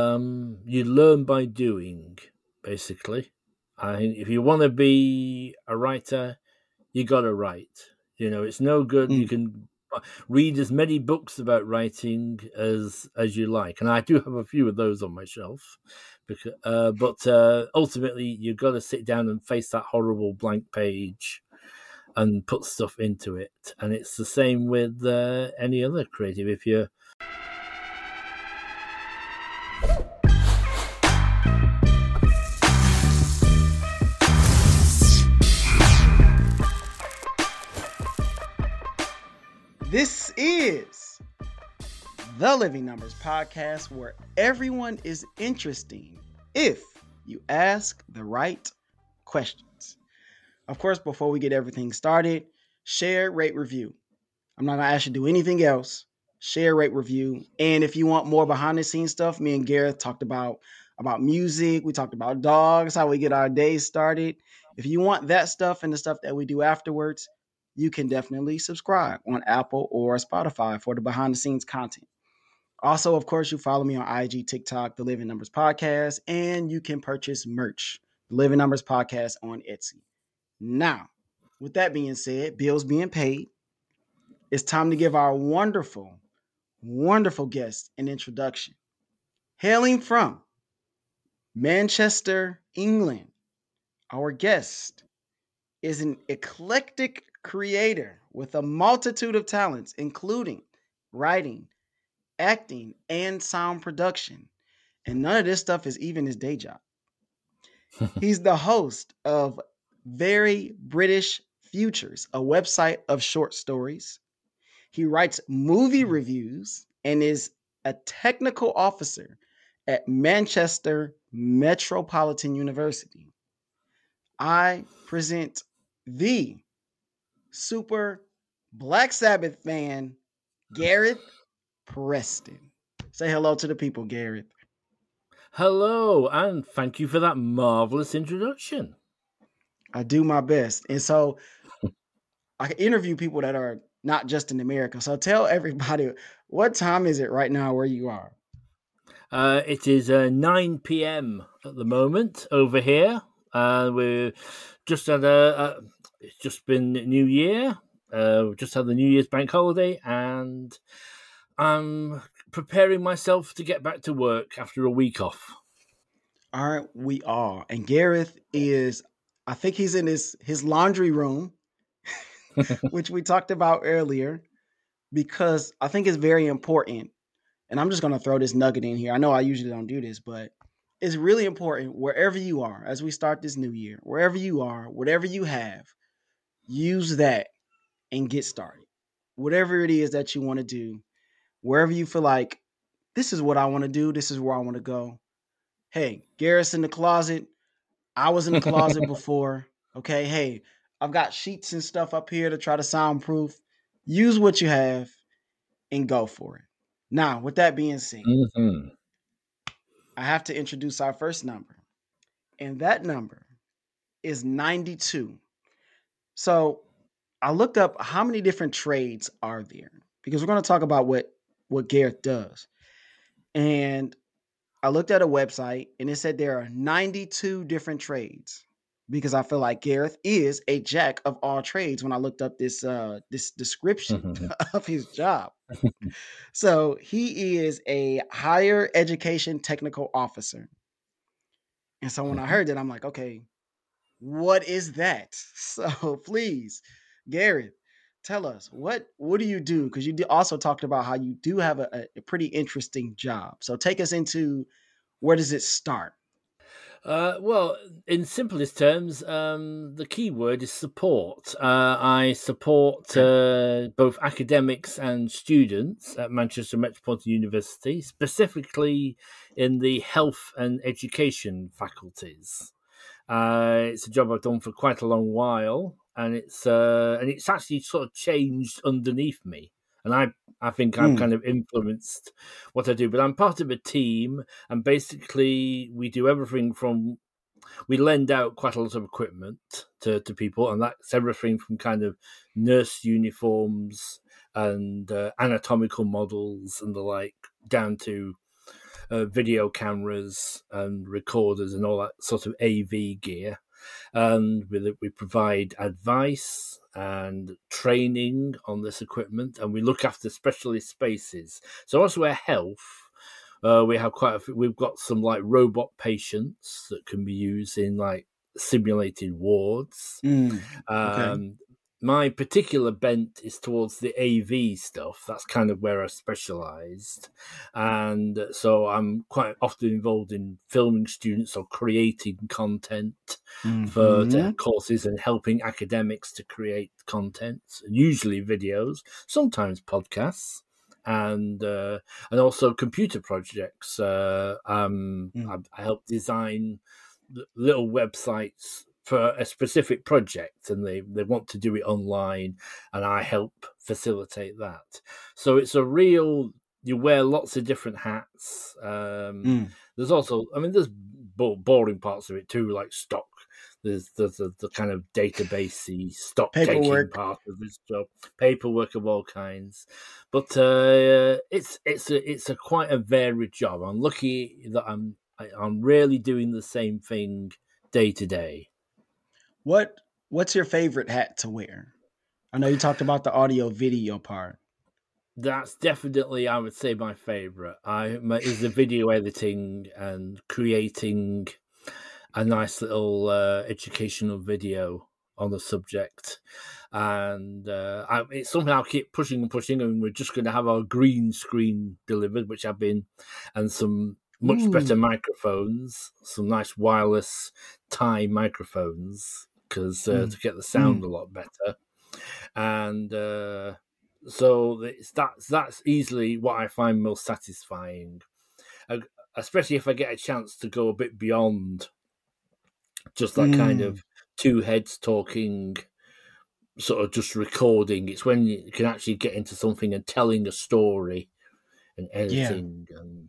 Um, you learn by doing, basically. I if you want to be a writer, you got to write. You know, it's no good. Mm. You can read as many books about writing as as you like, and I do have a few of those on my shelf. Because, uh, but uh, ultimately, you've got to sit down and face that horrible blank page and put stuff into it. And it's the same with uh, any other creative. If you're is the Living Numbers podcast where everyone is interesting if you ask the right questions. Of course, before we get everything started, share, rate, review. I'm not going to ask you to do anything else. Share, rate, review. And if you want more behind the scenes stuff, me and Gareth talked about about music, we talked about dogs, how we get our days started. If you want that stuff and the stuff that we do afterwards, you can definitely subscribe on Apple or Spotify for the behind the scenes content. Also, of course, you follow me on IG, TikTok, The Living Numbers Podcast, and you can purchase merch, The Living Numbers Podcast on Etsy. Now, with that being said, bills being paid, it's time to give our wonderful, wonderful guest an introduction. Hailing from Manchester, England, our guest is an eclectic creator with a multitude of talents, including writing, acting, and sound production. And none of this stuff is even his day job. He's the host of Very British Futures, a website of short stories. He writes movie mm-hmm. reviews and is a technical officer at Manchester Metropolitan University. I present the super Black Sabbath fan, Gareth Preston. Say hello to the people, Gareth. Hello, and thank you for that marvelous introduction. I do my best. And so I interview people that are not just in America. So tell everybody what time is it right now where you are? Uh, it is uh, 9 p.m. at the moment over here. Uh, we're just at a, a it's just been New Year. Uh, we just had the New Year's bank holiday, and I'm preparing myself to get back to work after a week off. Aren't we all? And Gareth is, I think he's in his his laundry room, which we talked about earlier, because I think it's very important. And I'm just going to throw this nugget in here. I know I usually don't do this, but it's really important wherever you are as we start this new year, wherever you are, whatever you have, use that and get started. Whatever it is that you want to do, wherever you feel like this is what I want to do, this is where I want to go. Hey, Gareth's in the closet. I was in the closet before. Okay, hey, I've got sheets and stuff up here to try to soundproof. Use what you have and go for it. Now, with that being said, mm-hmm. I have to introduce our first number. And that number is 92. So I looked up how many different trades are there because we're going to talk about what what Gareth does. And I looked at a website and it said there are 92 different trades because I feel like Gareth is a jack of all trades when I looked up this uh this description mm-hmm. of his job. so he is a higher education technical officer. And so when I mm-hmm. heard that I'm like, okay, what is that? So please, Gareth, tell us what what do you do? Because you also talked about how you do have a, a, pretty interesting job. So take us into where does it start? Uh, well, in simplest terms, um, the key word is support. Uh, I support uh, both academics and students at Manchester Metropolitan University, specifically in the health and education faculties. Uh, it's a job I've done for quite a long while, and it's uh, and it's actually sort of changed underneath me. And I, I think I've mm. kind of influenced what I do. But I'm part of a team, and basically we do everything from we lend out quite a lot of equipment to, to people, and that's everything from kind of nurse uniforms and uh, anatomical models and the like, down to uh, video cameras and recorders and all that sort of AV gear. And we, we provide advice and training on this equipment, and we look after specialist spaces. So, as we're health, uh, we have quite a few, we've got some like robot patients that can be used in like simulated wards. Mm, okay. Um, my particular bent is towards the AV stuff. That's kind of where I specialized. And so I'm quite often involved in filming students or creating content mm-hmm. for courses and helping academics to create content, usually videos, sometimes podcasts. And uh, and also computer projects. Uh, um, mm. I, I help design little websites for a specific project and they, they want to do it online and I help facilitate that. So it's a real you wear lots of different hats. Um, mm. There's also I mean there's boring parts of it too, like stock. There's, there's the, the kind of databasey stock taking part of this job, paperwork of all kinds. But uh, it's it's a it's a quite a varied job. I'm lucky that I'm I, am i am really doing the same thing day to day. What What's your favorite hat to wear? I know you talked about the audio video part. That's definitely, I would say, my favorite. I my, is the video editing and creating a nice little uh, educational video on the subject, and uh, I, it's something I'll keep pushing and pushing. And we're just going to have our green screen delivered, which I've been, and some much Ooh. better microphones, some nice wireless tie microphones because uh, mm. to get the sound mm. a lot better, and uh, so it's, that's that's easily what I find most satisfying, especially if I get a chance to go a bit beyond just that mm. kind of two heads talking sort of just recording. It's when you can actually get into something and telling a story and editing yeah. and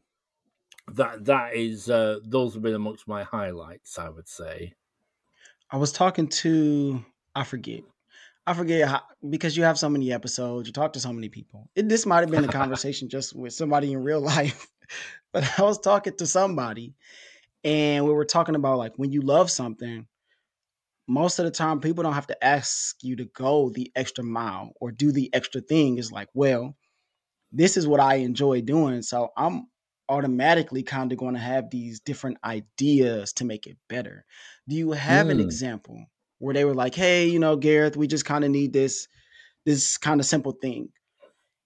that that is uh, those have been amongst my highlights, I would say. I was talking to I forget. I forget how, because you have so many episodes, you talk to so many people. It, this might have been a conversation just with somebody in real life, but I was talking to somebody and we were talking about like when you love something, most of the time people don't have to ask you to go the extra mile or do the extra thing. It's like, well, this is what I enjoy doing. So I'm automatically kind of going to have these different ideas to make it better. Do you have mm. an example where they were like, "Hey, you know, Gareth, we just kind of need this this kind of simple thing."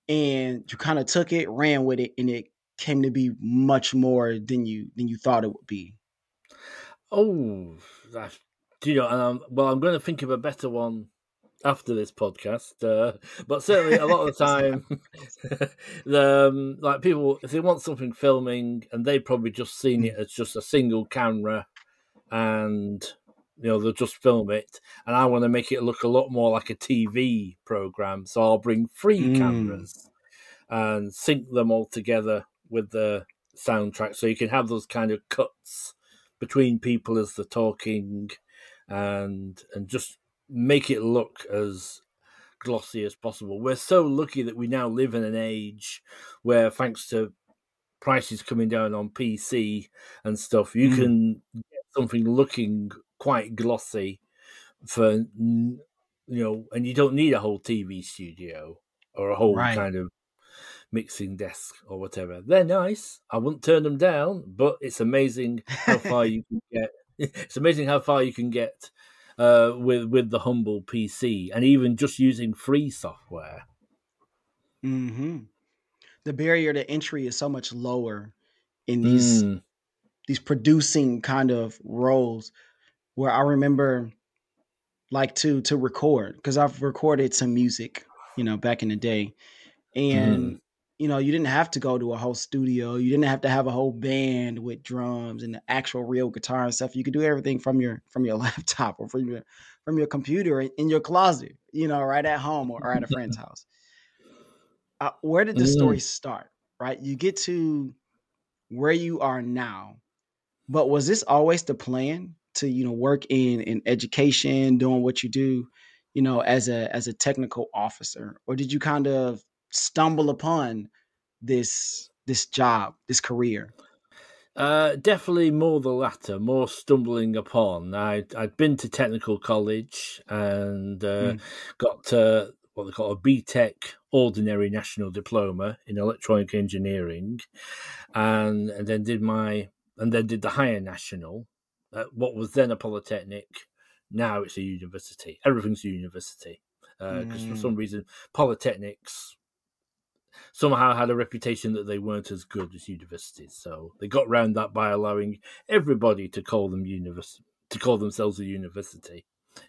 And you kind of took it, ran with it, and it came to be much more than you than you thought it would be. Oh, that's you know, um, well, I'm going to think of a better one after this podcast. Uh, but certainly, a lot of the time, the um, like people, if they want something filming, and they've probably just seen it as just a single camera, and you know they'll just film it, and I want to make it look a lot more like a TV program, so I'll bring three mm. cameras and sync them all together with the soundtrack, so you can have those kind of cuts between people as they're talking and and just make it look as glossy as possible. We're so lucky that we now live in an age where, thanks to prices coming down on PC and stuff, you mm. can get something looking quite glossy for you know, and you don't need a whole TV studio or a whole right. kind of mixing desk or whatever. They're nice. I wouldn't turn them down, but it's amazing how far you can get. It's amazing how far you can get uh, with with the humble PC, and even just using free software. Hmm. The barrier to entry is so much lower in these mm. these producing kind of roles. Where I remember, like to to record because I've recorded some music, you know, back in the day, and mm you know, you didn't have to go to a whole studio. You didn't have to have a whole band with drums and the actual real guitar and stuff. You could do everything from your from your laptop or from your from your computer in your closet, you know, right at home or, or at a friend's house. Uh, where did the story mm. start? Right, you get to where you are now, but was this always the plan to you know work in in education, doing what you do, you know, as a as a technical officer, or did you kind of stumble upon this this job, this career? Uh, definitely more the latter, more stumbling upon. I I'd been to technical college and uh, mm. got uh, what they call a BTEC ordinary national diploma in electronic engineering, and, and then did my and then did the higher national, at what was then a polytechnic. Now it's a university. Everything's a university because uh, mm. for some reason polytechnics somehow had a reputation that they weren't as good as universities. So they got around that by allowing everybody to call them univers- to call themselves a university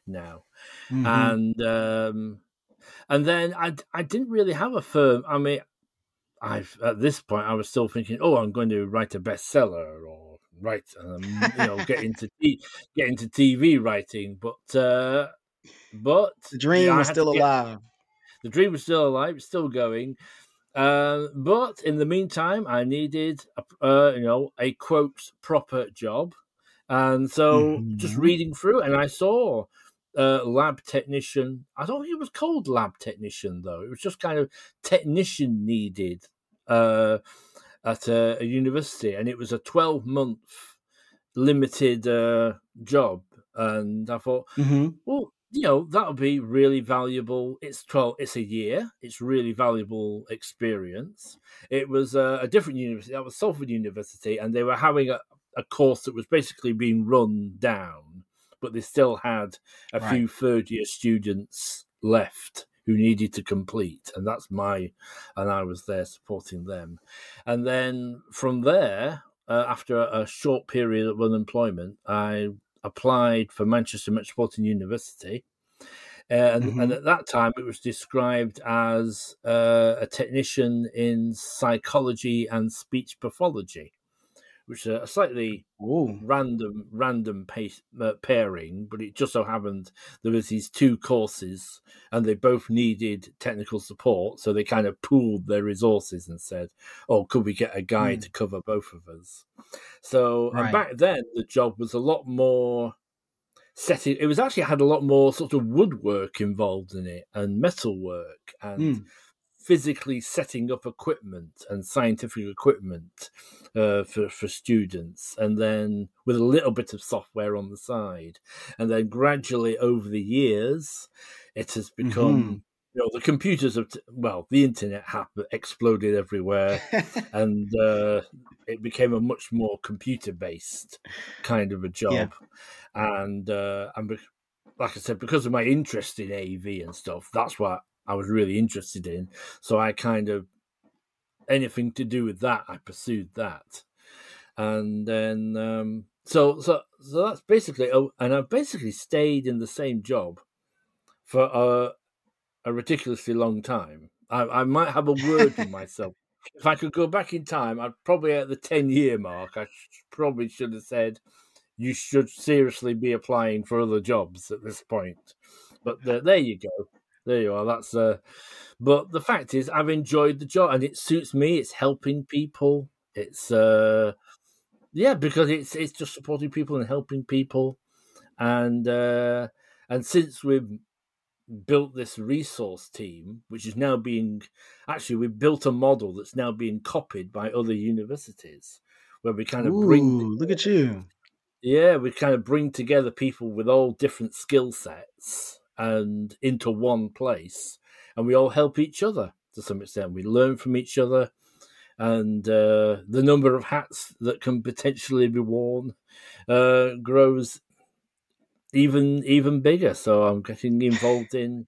now. Mm-hmm. And um, and then I I didn't really have a firm. I mean, I at this point I was still thinking, oh, I'm going to write a bestseller or write, um, you know, get into get into TV writing, but. Uh, but the dream was still alive. The dream was still alive, still going. Uh, but in the meantime, I needed, a, uh, you know, a quote proper job, and so mm-hmm. just reading through, and I saw uh, lab technician. I don't think it was called lab technician though. It was just kind of technician needed uh, at a, a, university, and it was a twelve month limited uh, job. And I thought, mm-hmm. well, you know that would be really valuable. It's twelve. It's a year. It's really valuable experience. It was a, a different university. That was Salford University, and they were having a, a course that was basically being run down, but they still had a right. few third year students left who needed to complete, and that's my, and I was there supporting them, and then from there. Uh, after a, a short period of unemployment, I applied for Manchester Metropolitan University. Uh, and, mm-hmm. and, at that time, it was described as uh, a technician in psychology and speech pathology which is a slightly Ooh. random random pace, uh, pairing, but it just so happened there was these two courses, and they both needed technical support, so they kind of pooled their resources and said, "Oh, could we get a guy mm. to cover both of us?" So, right. and back then the job was a lot more setting. It was actually had a lot more sort of woodwork involved in it and metalwork and. Mm physically setting up equipment and scientific equipment uh, for for students, and then with a little bit of software on the side, and then gradually over the years, it has become. Mm-hmm. You know, the computers have, t- well, the internet happened, exploded everywhere, and uh, it became a much more computer based kind of a job. Yeah. And, uh, and be- like I said, because of my interest in AV and stuff, that's what I was really interested in. So I kind of anything to do with that, I pursued that, and then um, so so so that's basically. Oh, and I've basically stayed in the same job for a a ridiculously long time. I, I might have a word with myself. If I could go back in time, I'd probably at the ten year mark. I probably should have said you should seriously be applying for other jobs at this point. But the, there you go. There you are. That's uh but the fact is I've enjoyed the job and it suits me. It's helping people. It's uh yeah, because it's it's just supporting people and helping people. And uh and since we've built this resource team, which is now being actually we've built a model that's now being copied by other universities where we kind of Ooh, bring look at you. Yeah, we kind of bring together people with all different skill sets and into one place, and we all help each other to some extent. We learn from each other, and uh, the number of hats that can potentially be worn uh, grows even even bigger. So I'm getting involved in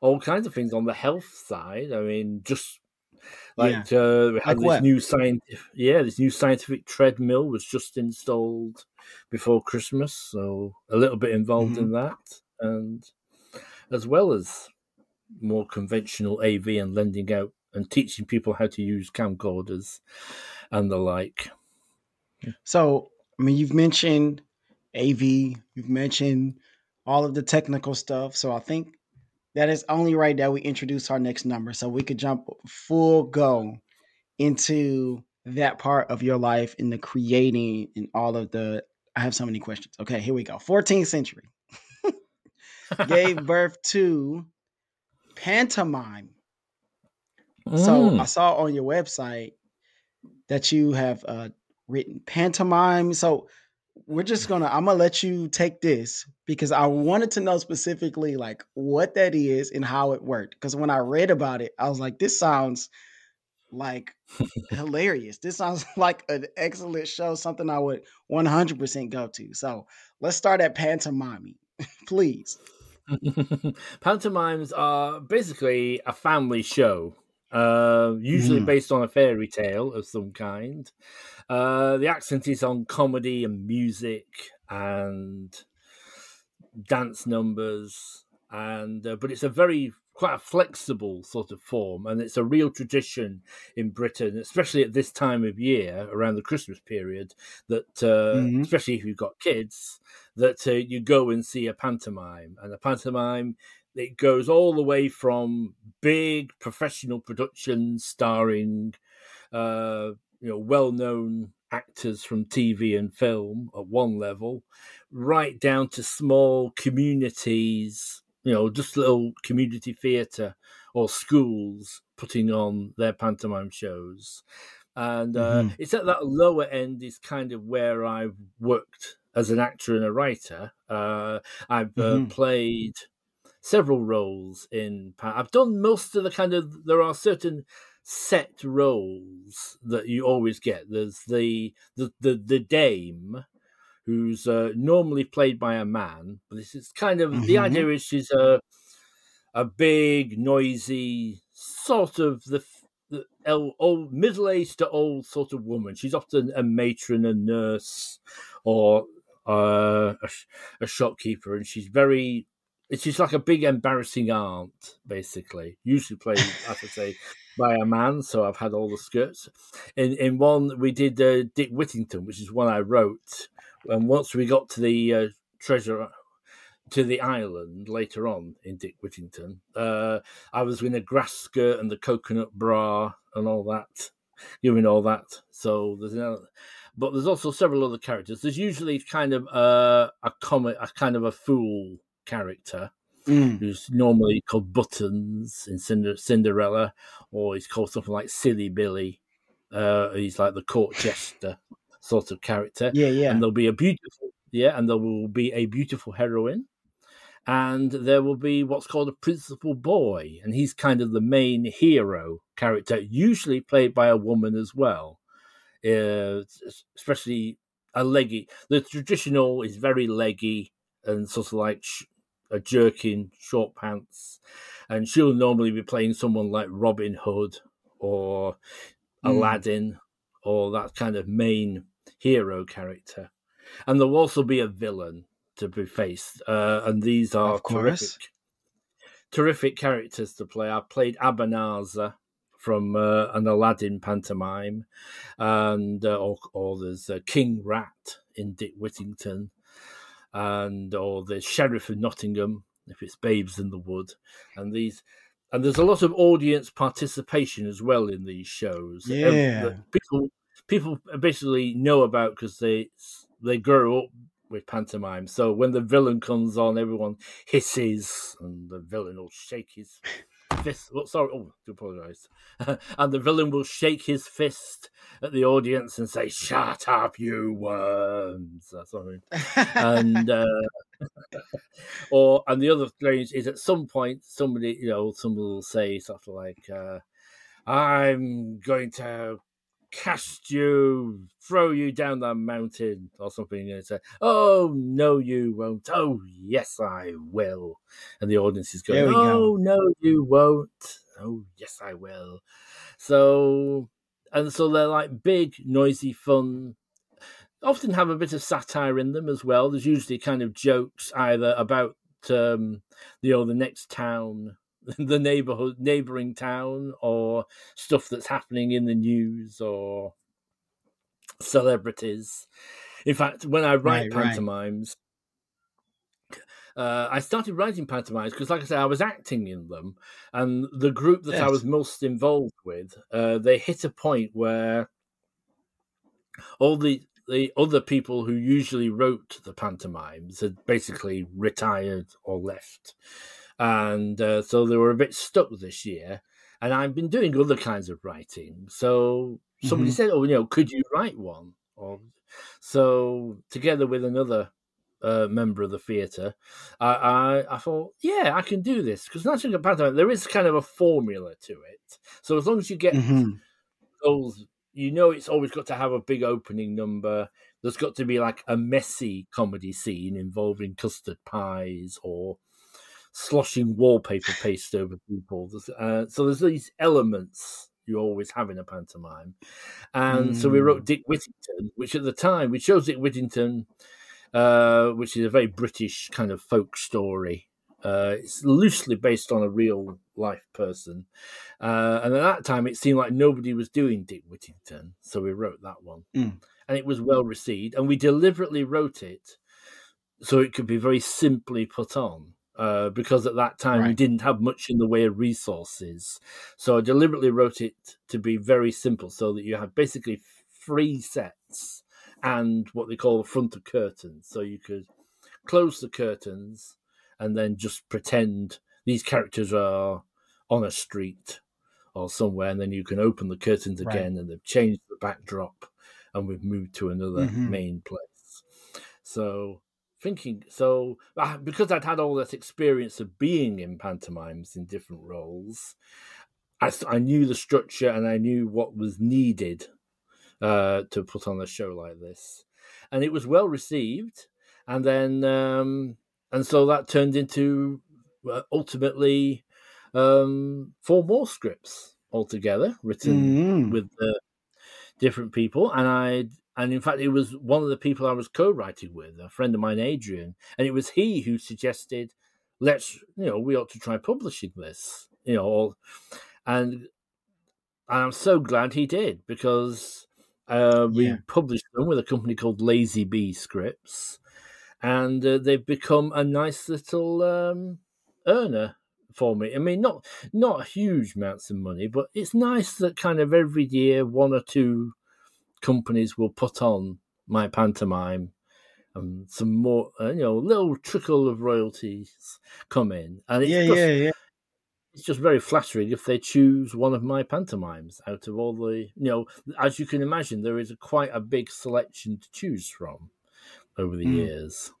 all kinds of things on the health side. I mean, just like yeah. uh, we had like this what? new scientific, yeah, this new scientific treadmill was just installed before Christmas, so a little bit involved mm-hmm. in that and as well as more conventional AV and lending out and teaching people how to use camcorders and the like. So, I mean, you've mentioned AV, you've mentioned all of the technical stuff. So, I think that is only right that we introduce our next number so we could jump full go into that part of your life in the creating and all of the. I have so many questions. Okay, here we go. 14th century gave birth to pantomime. Mm. So I saw on your website that you have uh, written pantomime. So we're just gonna I'm gonna let you take this because I wanted to know specifically like what that is and how it worked. Because when I read about it, I was like, this sounds like hilarious. This sounds like an excellent show, something I would 100% go to. So let's start at pantomime, please. Pantomimes are basically a family show, uh, usually mm. based on a fairy tale of some kind. Uh, the accent is on comedy and music and dance numbers, and uh, but it's a very quite a flexible sort of form, and it's a real tradition in Britain, especially at this time of year around the Christmas period. That uh, mm-hmm. especially if you've got kids, that uh, you go and see a pantomime, and a pantomime it goes all the way from big professional productions starring, uh, you know, well-known actors from TV and film at one level, right down to small communities you know, just little community theatre or schools putting on their pantomime shows. And uh, mm-hmm. it's at that lower end is kind of where I've worked as an actor and a writer. Uh, I've uh, mm-hmm. played several roles in. I've done most of the kind of. There are certain set roles that you always get. There's the the the, the dame who's uh, normally played by a man. But this is kind of mm-hmm. the idea is she's a a big, noisy sort of the, the old middle aged to old sort of woman. She's often a matron, a nurse, or uh, a, a shopkeeper, and she's very. She's like a big embarrassing aunt, basically. Usually played, as I say, by a man. So I've had all the skirts. In in one we did uh, Dick Whittington, which is one I wrote and once we got to the uh, treasure to the island later on in Dick Whittington, uh, I was in a grass skirt and the coconut bra and all that, doing all that. So there's another, but there's also several other characters. There's usually kind of uh, a comic, a kind of a fool character. Mm. Who's normally called Buttons in Cinder- Cinderella, or he's called something like Silly Billy. Uh, he's like the court jester sort of character. Yeah, yeah. And there'll be a beautiful, yeah, and there will be a beautiful heroine, and there will be what's called a principal boy, and he's kind of the main hero character, usually played by a woman as well, uh, especially a leggy. The traditional is very leggy and sort of like sh- a jerkin, short pants, and she'll normally be playing someone like Robin Hood or hmm. Aladdin mm. or that kind of main hero character, and there will also be a villain to be faced, uh, and these are terrific, terrific characters to play. I've played Abanazar from uh, an Aladdin pantomime, and uh, or, or, there's King Rat in Dick Whittington, and or the Sheriff of Nottingham if it's Babes in the Wood, and these. And there's a lot of audience participation as well in these shows. Yeah, people people basically know about because they they grow up with pantomime. So when the villain comes on, everyone hisses, and the villain will shake his fist. Oh, sorry, oh, I apologise. and the villain will shake his fist at the audience and say, "Shut up, you worms!" That's something. and uh, or and the other strange is at some point somebody, you know, someone will say something like. Uh, I'm going to cast you, throw you down the mountain or something, and say, "Oh no, you won't." "Oh yes, I will," and the audience is going, "Oh go. no, you won't." "Oh yes, I will." So, and so they're like big, noisy, fun. Often have a bit of satire in them as well. There's usually kind of jokes either about um, you know the next town the neighborhood neighboring town or stuff that's happening in the news or celebrities. In fact, when I write right, pantomimes, right. Uh, I started writing pantomimes because, like I said, I was acting in them, and the group that yes. I was most involved with, uh, they hit a point where all the the other people who usually wrote the pantomimes had basically retired or left and uh, so they were a bit stuck this year. And I've been doing other kinds of writing. So somebody mm-hmm. said, "Oh, you know, could you write one?" Or so together with another uh, member of the theatre, I, I, I thought, yeah, I can do this because National Pantomime there is kind of a formula to it. So as long as you get Mm-hmm. those, you know, it's always got to have a big opening number. There's got to be like a messy comedy scene involving custard pies or sloshing wallpaper paste over people. Uh, so there's these elements you always have in a pantomime. And so we wrote Dick Whittington, which at the time we chose Dick Whittington, uh, which is a very British kind of folk story. Uh, it's loosely based on a real life person. Uh, and at that time, it seemed like nobody was doing Dick Whittington. So we wrote that one. Mm. And it was well received. And we deliberately wrote it so it could be very simply put on. Uh, because at that time we didn't have much in the way of resources. So I deliberately wrote it to be very simple so that you have basically three sets and what they call the front of curtains. So you could close the curtains and then just pretend these characters are on a street or somewhere, and then you can open the curtains Right. again and they've changed the backdrop and we've moved to another Mhm. main place. So thinking so ah, because I'd had all this experience of being in pantomimes in different roles, I knew the structure and I knew what was needed uh, to put on a show like this, and it was well received. And then um, and so that turned into uh, ultimately um, four more scripts altogether written Mm. with uh, different people, and I and in fact it was one of the people I was co-writing with, a friend of mine, Adrian, and it was he who suggested, let's you know we ought to try publishing this, you know, and I'm so glad he did because uh, we Yeah. published them with a company called Lazy Bee Scripts, and uh, they've become a nice little um, earner for me. I mean, not not huge amounts of money, but it's nice that kind of every year one or two companies will put on my pantomime and some more, uh, you know, little trickle of royalties come in, and it's Yeah, just, yeah, yeah. it's just very flattering if they choose one of my pantomimes out of all the, you know, as you can imagine, there is a, quite a big selection to choose from over the Mm. years.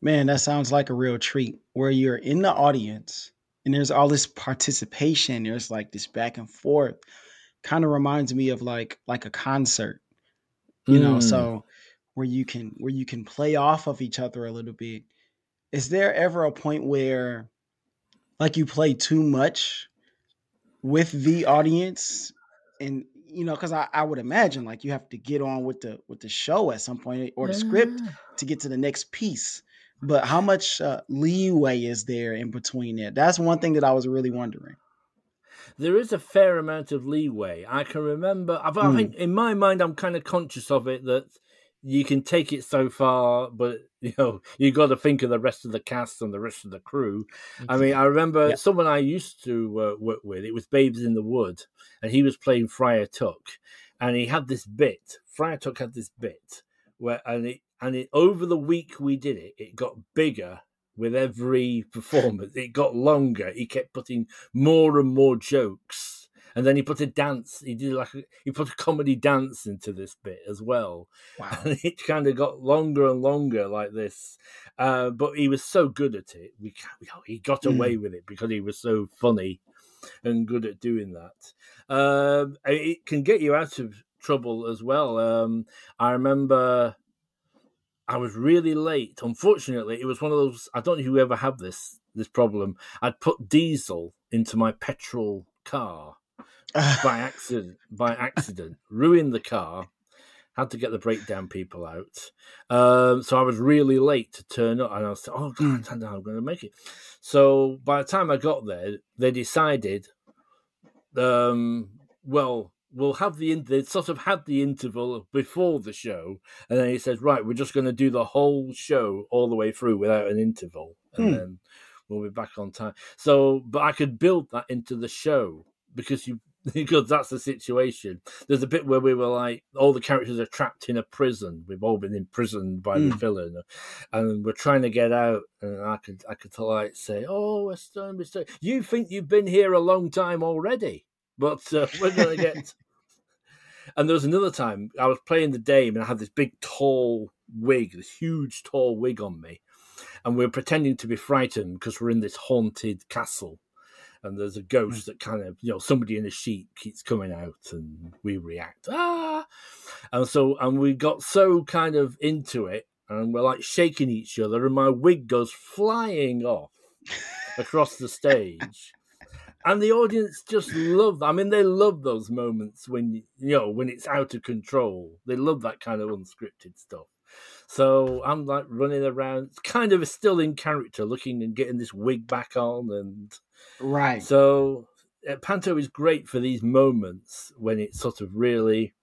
Man, that sounds like a real treat where you're in the audience and there's all this participation. There's like this back and forth. Kind of reminds me of like like a concert, you know, Mm. so where you can where you can play off of each other a little bit. Is there ever a point where like you play too much with the audience and you know because I, I would imagine like you have to get on with the with the show at some point or the script to get to the next piece. But how much uh, leeway is there in between it? That's one thing that I was really wondering. There is a fair amount of leeway. I can remember. I, I Mm. think in my mind, I'm kind of conscious of it that you can take it so far, but you know you got to think of the rest of the cast and the rest of the crew. I mean, I remember Yeah. someone I used to uh, work with. It was Babes in the Wood, and he was playing Friar Tuck, and he had this bit. Friar Tuck had this bit where, and it and it over the week we did it, it got bigger with every performance. It got longer. He kept putting more and more jokes. And then he put a dance. He did like a, he put a comedy dance into this bit as well, Wow. and it kind of got longer and longer like this. Uh, but he was so good at it. We he got Mm. away with it because he was so funny and good at doing that. Um, it can get you out of trouble as well. Um, I remember I was really late. Unfortunately, it was one of those. I don't know who ever had this this problem. I'd put diesel into my petrol car by accident. By accident, ruined the car. Had to get the breakdown people out. Um, so I was really late to turn up, and I was, like, oh god, I don't know how I'm going to make it. So by the time I got there, they decided, um, well, we'll have the they sort of had the interval before the show, and then he says, right, we're just going to do the whole show all the way through without an interval, and Hmm. then we'll be back on time. So, but I could build that into the show because you because that's the situation. There's a bit where we were like, all the characters are trapped in a prison. We've all been imprisoned by the Mm. villain, and we're trying to get out. And I could, I could like say, "Oh, we're still, we're still. You think you've been here a long time already, but uh, we're going to get." and there was another time I was playing the dame and I had this big tall wig, this huge tall wig on me, and we are pretending to be frightened because we're in this haunted castle. And there's a ghost mm. that kind of you know somebody in a sheet keeps coming out and we react ah! And so and we got so kind of into it and we're like shaking each other and my wig goes flying off across the stage and the audience just love i mean they love those moments when you know when it's out of control they love that kind of unscripted stuff so I'm like running around, kind of still in character, looking and getting this wig back on, and right. So uh, Panto is great for these moments when it's sort of really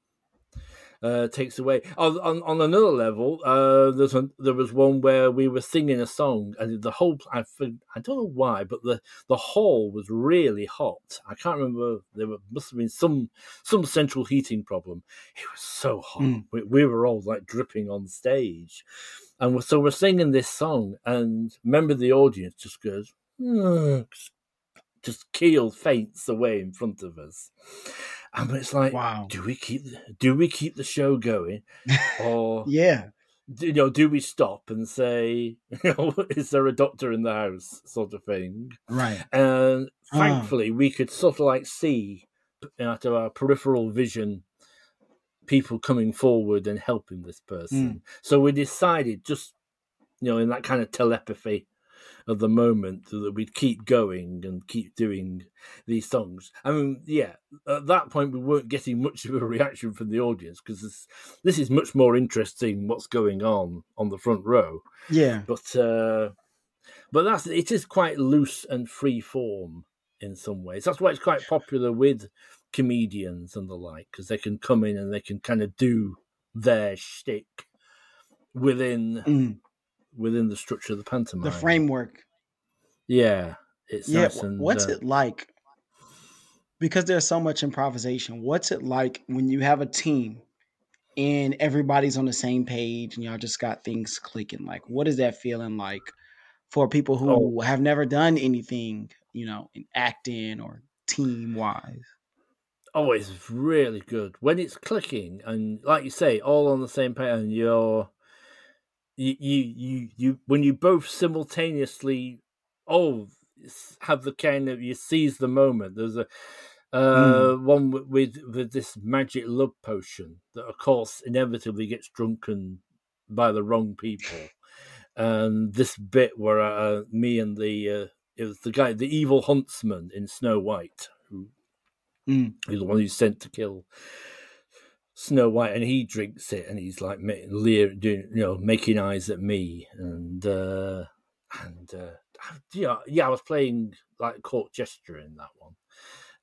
uh, takes away. On, on, on another level, uh, there's a, there was one where we were singing a song, and the whole I, I don't know why, but the, the hall was really hot. I can't remember. There must have been some some central heating problem. It was so hot. Mm. We, we were all like dripping on stage, and so we're singing this song, and member of the audience just goes. Mm, just keel faints away in front of us. And it's like, wow. do we keep do we keep the show going, or yeah, you know, do we stop and say, you know, is there a doctor in the house, sort of thing, right? And ah. thankfully, we could sort of like see out of our peripheral vision people coming forward and helping this person. Mm. So we decided just you know in that kind of telepathy of the moment that we'd keep going and keep doing these songs. I mean, yeah, at that point we weren't getting much of a reaction from the audience because this, this is much more interesting what's going on on the front row. Yeah, but uh, but that's it is quite loose and free form in some ways. That's why it's quite popular with comedians and the like because they can come in and they can kind of do their shtick within mm within the structure of the pantomime. The framework. Yeah, it's yeah. And, what's uh, it like? Because there's so much improvisation. What's it like when you have a team and everybody's on the same page and y'all just got things clicking? Like, what is that feeling like for people who oh. have never done anything, you know, in acting or team wise? Oh, it's really good when it's clicking and, like you say, all on the same page, and you're you you you, you when you both simultaneously oh have the kind of you seize the moment. There's a uh, mm. one with with this magic love potion that, of course, inevitably gets drunken by the wrong people. and this bit where uh, me and the uh, it was the guy, the evil huntsman in Snow White, who mm. is the one who's sent to kill Snow White, and he drinks it, and he's like leer, doing, you know, making eyes at me, and uh, and uh, yeah, yeah, I was playing like court jester in that one,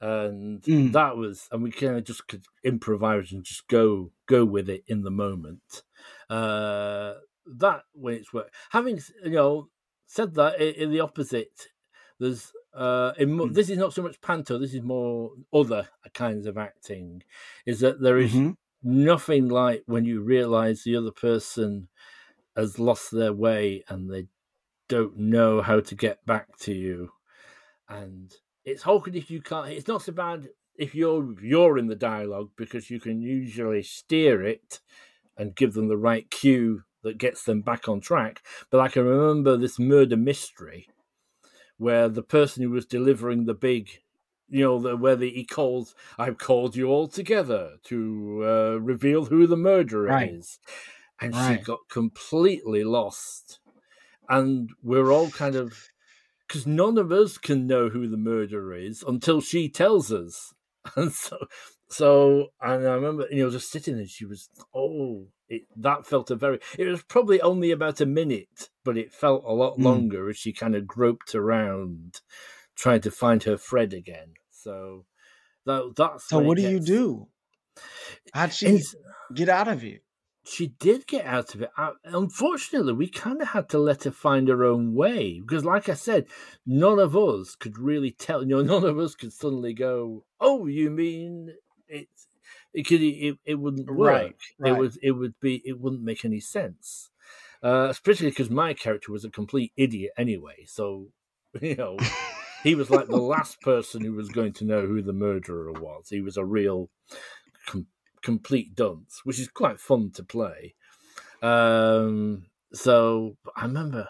and mm. that was, and we kind of just could improvise and just go go with it in the moment. Uh, that when it's work, having you know said that in the opposite, there's uh, in, mm. this is not so much panto. This is more other kinds of acting. Is that there is mm-hmm. nothing like when you realize the other person has lost their way and they don't know how to get back to you, and it's awkward if you can't. It's not so bad if you're you're in the dialogue because you can usually steer it and give them the right cue that gets them back on track. But I can remember this murder mystery where the person who was delivering the big you know, the, where the, he calls, I've called you all together to uh, reveal who the murderer right. is. And right. she got completely lost. And we're all kind of, because none of us can know who the murderer is until she tells us. And so, so, and I remember, you know, just sitting there, she was, oh, it, that felt a very it was probably only about a minute but it felt a lot mm. longer as she kind of groped around trying to find her fred again so that, that's so what do gets... you do how'd she get out of it she did get out of it. unfortunately, we kind of had to let her find her own way because, like I said, none of us could really tell. You know, none of us could suddenly go, "Oh, you mean it's it could it, it wouldn't work. Right, right. It would it would be it wouldn't make any sense. Uh, especially because my character was a complete idiot anyway. So you know, he was like the last person who was going to know who the murderer was. He was a real com- complete dunce, which is quite fun to play. Um, so I remember,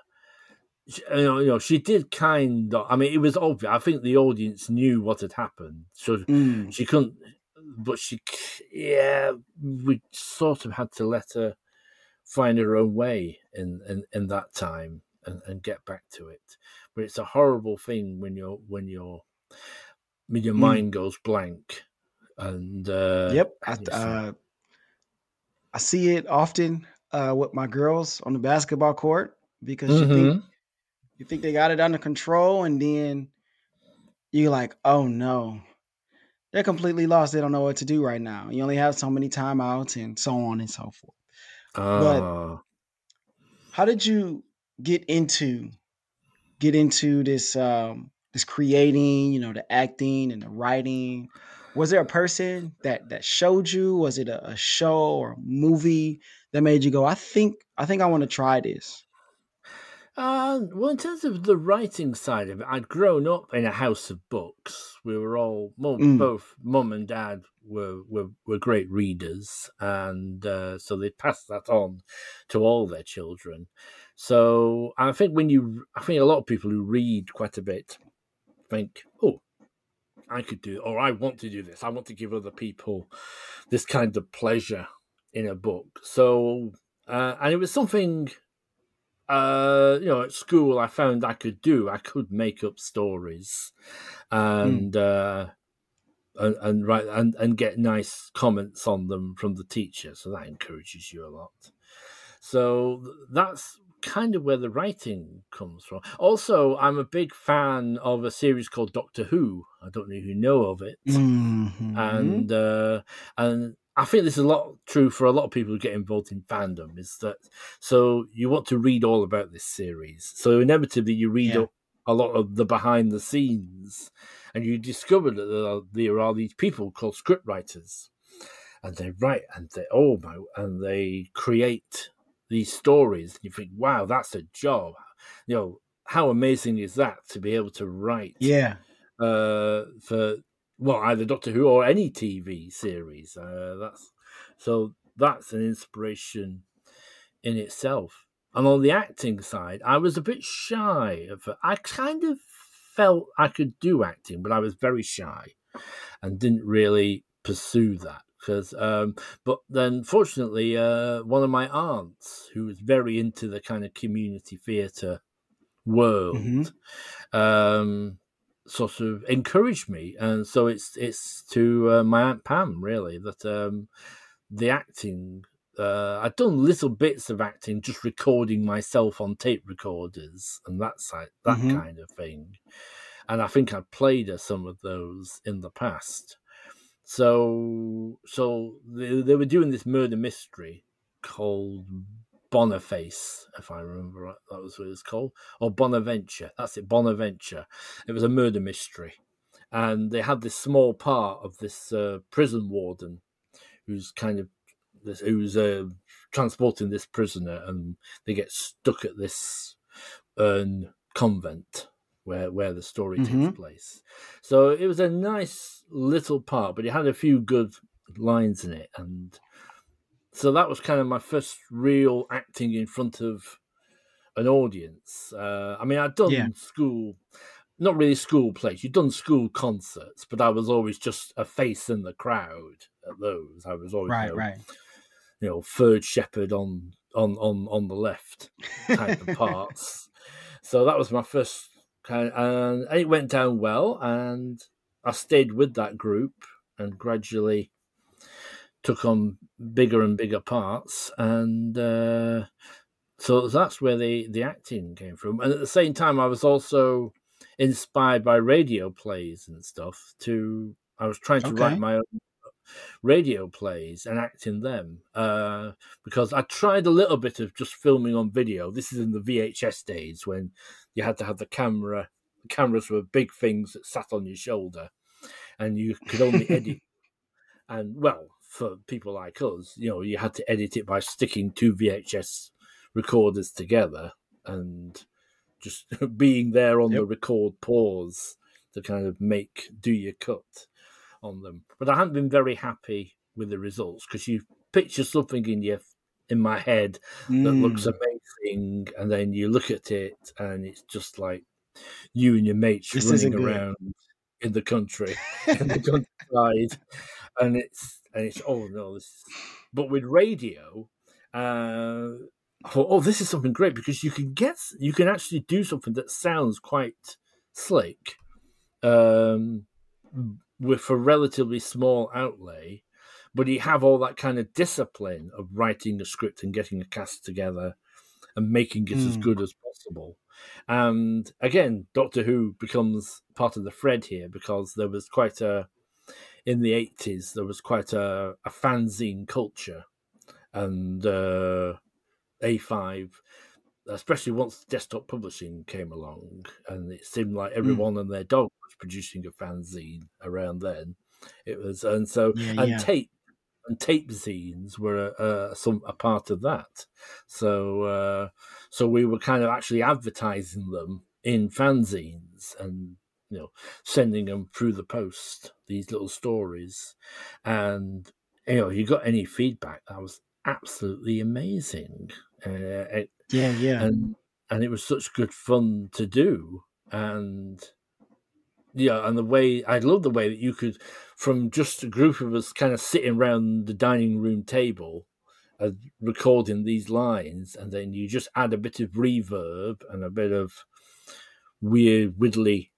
you know, you know, she did kind of. I mean, it was obvious. I think the audience knew what had happened, so Mm. she couldn't. But she, yeah, we sort of had to let her find her own way in in, in that time and, and get back to it. But it's a horrible thing when you're when you're when your Mm. mind goes blank. And uh, Yep. I, uh, I see it often uh, with my girls on the basketball court because you think Mhm. you think they got it under control, and then you're like, oh no, they're completely lost. They don't know what to do right now. You only have so many timeouts and so on and so forth. Ah. How did you get into get into this um this creating, you know, the acting and the writing? Was there a person that that showed you? Was it a, a show or a movie that made you go, I think I think I want to try this? Uh, well, in terms of the writing side of it, I'd grown up in a house of books. We were all, Mm. both mum and dad were, were, were great readers, and uh, so they passed that on to all their children. So I think when you, I think a lot of people who read quite a bit think, oh, I could do, or I want to do this. I want to give other people this kind of pleasure in a book. So, uh, and it was something uh, you know, at school, I found I could do. I could make up stories, and uh, and, and write and, and get nice comments on them from the teacher. So that encourages you a lot. So that's kind of where the writing comes from. Also, I'm a big fan of a series called Doctor Who. I don't know if you know of it Mhm. and uh, and I think this is a lot true for a lot of people who get involved in fandom. Is that so? You want to read all about this series, so inevitably you read Yeah. up a lot of the behind the scenes, and you discover that there are, there are these people called scriptwriters, and they write and they oh my and they create these stories. And you think, wow, that's a job. You know, how amazing is that to be able to write? yeah. uh, for well either Doctor Who or any TV series. Uh, that's so that's an inspiration in itself. And on the acting side, I was a bit shy of. I kind of felt I could do acting, but I was very shy and didn't really pursue that. Because, um, but then fortunately, uh, one of my aunts, who was very into the kind of community theatre world, Mhm. um, sort of encouraged me, and so it's it's to uh, my aunt Pam really that um, the acting. Uh, I'd done little bits of acting, just recording myself on tape recorders and that side, that Mhm. kind of thing. And I think I played her some of those in the past. So, so they, they were doing this murder mystery called Boniface, if I remember right, that was what it was called, or Bonaventure. That's it, Bonaventure. It was a murder mystery, and they had this small part of this uh, prison warden, who's kind of this, who's uh, transporting this prisoner, and they get stuck at this um, convent where where the story takes Mhm. place. So it was a nice little part, but it had a few good lines in it, and so that was kind of my first real acting in front of an audience. Uh, I mean, I'd done Yeah. school, not really school plays. You'd done school concerts, but I was always just a face in the crowd at those. I was always, Right, you know, right. you know, third shepherd on on on on the left type of parts. So that was my first kind, and it went down well, and I stayed with that group and gradually took on bigger and bigger parts, and uh, so that's where the the acting came from. And at the same time, I was also inspired by radio plays and stuff. To I was trying to Okay. write my own radio plays and act in them uh, because I tried a little bit of just filming on video. This is in the VHS days when you had to have the camera. The cameras were big things that sat on your shoulder, and you could only edit. And well, for people like us, you know, you had to edit it by sticking two VHS recorders together and just being there on the record pause to kind of make do your cut on them. But I haven't been very happy with the results because you picture something in your in my head that Mm. looks amazing, and then you look at it and it's just like you and your mates This running around in the country, in the countryside, and it's and it's oh no, this. But with radio, uh, I thought, oh, this is something great because you can get you can actually do something that sounds quite slick, um, with a relatively small outlay, but you have all that kind of discipline of writing a script and getting a cast together and making it as Mm. good as possible. And again, Doctor Who becomes part of the thread here because there was quite a in the eighties there was quite a, a fanzine culture, and uh, A five, especially once desktop publishing came along, and it seemed like everyone and their dog was producing a fanzine around then. It was, and so Yeah, and yeah. tape and tape zines were uh, some a part of that. So uh, so we were kind of actually advertising them in fanzines and you know sending them through the post these little stories. And you know you got any feedback that was absolutely amazing. Uh, it, Yeah, yeah. and and it was such good fun to do. And yeah and the way i love the way that you could from just a group of us kind of sitting around the dining room table uh, recording these lines and then you just add a bit of reverb and a bit of weird widdly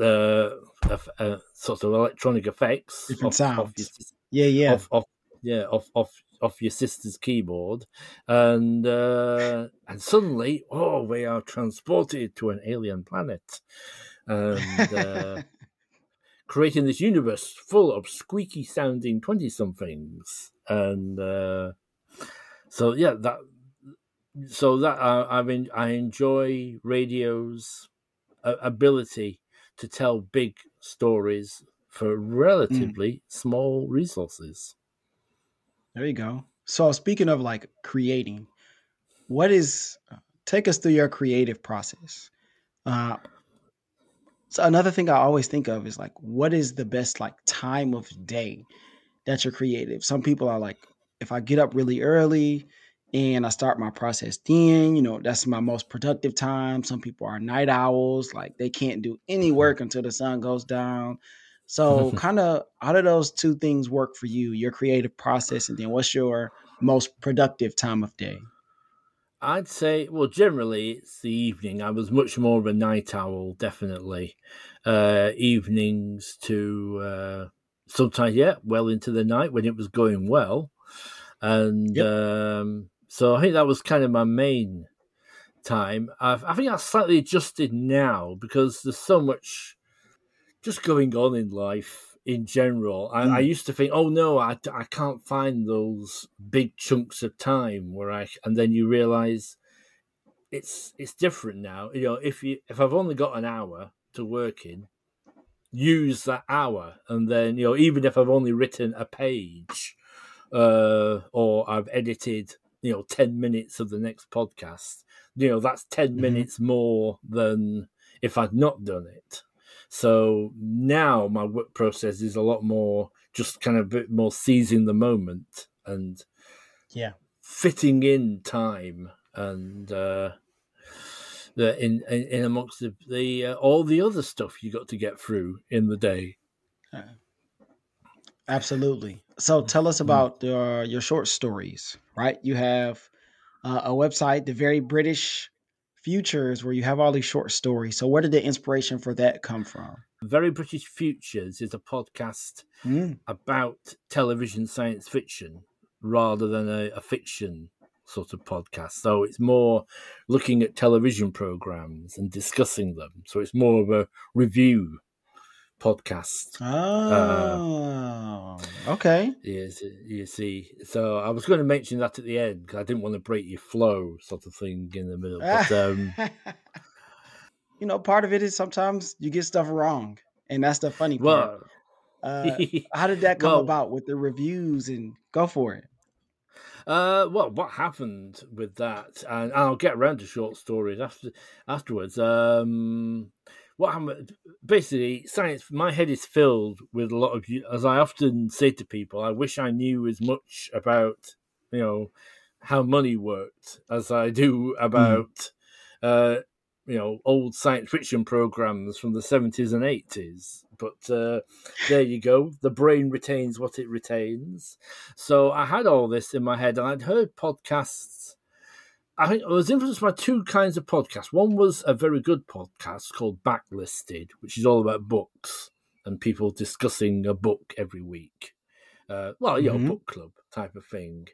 uh, of, uh sort of electronic effects Different off- off sounds. your yeah, yeah. off, off yeah off off off your sister's keyboard and uh and suddenly oh we are transported to an alien planet and uh creating this universe full of squeaky sounding 20 somethings and uh so yeah that so that I, I mean i enjoy radio's uh, ability to tell big stories for relatively small resources There you go. So speaking of like creating, what is uh, take us through your creative process? Uh so another thing I always think of is like what is the best like time of day that you're creative? Some people are like if I get up really early and I start my process then, you know, that's my most productive time. Some people are night owls, like they can't do any work until the sun goes down. So, kind of how do those two things work for you, your creative process, and then what's your most productive time of day? I'd say, well, generally it's the evening. I was much more of a night owl, definitely. Uh, evenings to uh, sometimes, yeah, well into the night when it was going well. And Yep. um, so I think that was kind of my main time. I've, I think I've slightly adjusted now because there's so much just going on in life in general. I, I Mm. used to think, oh no, I, I can't find those big chunks of time where I, and then you realize it's it's different now. You know, if you if I've only got an hour to work in, use that hour, and then you know, even if I've only written a page, uh, or I've edited, you know, ten minutes of the next podcast, you know, that's 10 Mhm. minutes more than if I'd not done it. So now my work process is a lot more just kind of a bit more seizing the moment and Yeah. fitting in time and uh the in in, in amongst the, the uh, all the other stuff you got to get through in the day Absolutely. So tell us about your your short stories, right? You have uh, a website, the Very British Futures, where you have all these short stories. So where did the inspiration for that come from? very british futures is a podcast Mm, about television science fiction rather than a, a fiction sort of podcast. So it's more looking at television programs and discussing them. So it's more of a review podcast. Oh, okay. Yes, you see. So I was going to mention that at the end because I didn't want to break your flow, sort of thing, in the middle. But um, you know, part of it is sometimes you get stuff wrong, and that's the funny part. well, Uh, how did that come Well- about with the reviews? And go for it. Uh, well, what happened with that, and I'll get around to short stories after afterwards. Um, what happened? Basically, science. My head is filled with a lot of. As I often say to people, I wish I knew as much about you know how money worked as I do about mm. uh, you know old science fiction programs from the seventies and eighties. But uh, there you go. The brain retains what it retains. So I had all this in my head, and I'd heard podcasts. I think I was influenced by two kinds of podcasts. One was a very good podcast called Backlisted, which is all about books and people discussing a book every week. Uh, well, you know, mm-hmm. book club type of thing.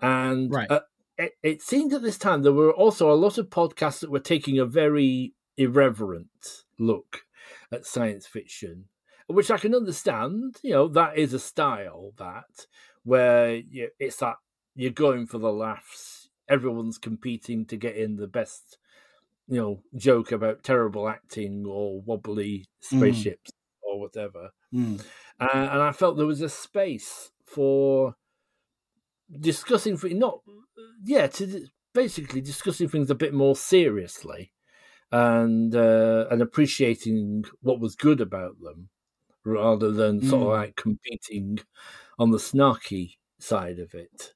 And right. uh, it, it seemed at this time there were also a lot of podcasts that were taking a very irreverent look at science fiction, which I can understand. You know, that is a style that where you, it's that you're going for the laughs. Everyone's competing to get in the best, you know, joke about terrible acting or wobbly mm. spaceships mm. or whatever. Mm. Uh, and I felt there was a space for discussing things not yeah to basically discussing things a bit more seriously and uh, and appreciating what was good about them rather than mm. sort of mm. like competing on the snarky side of it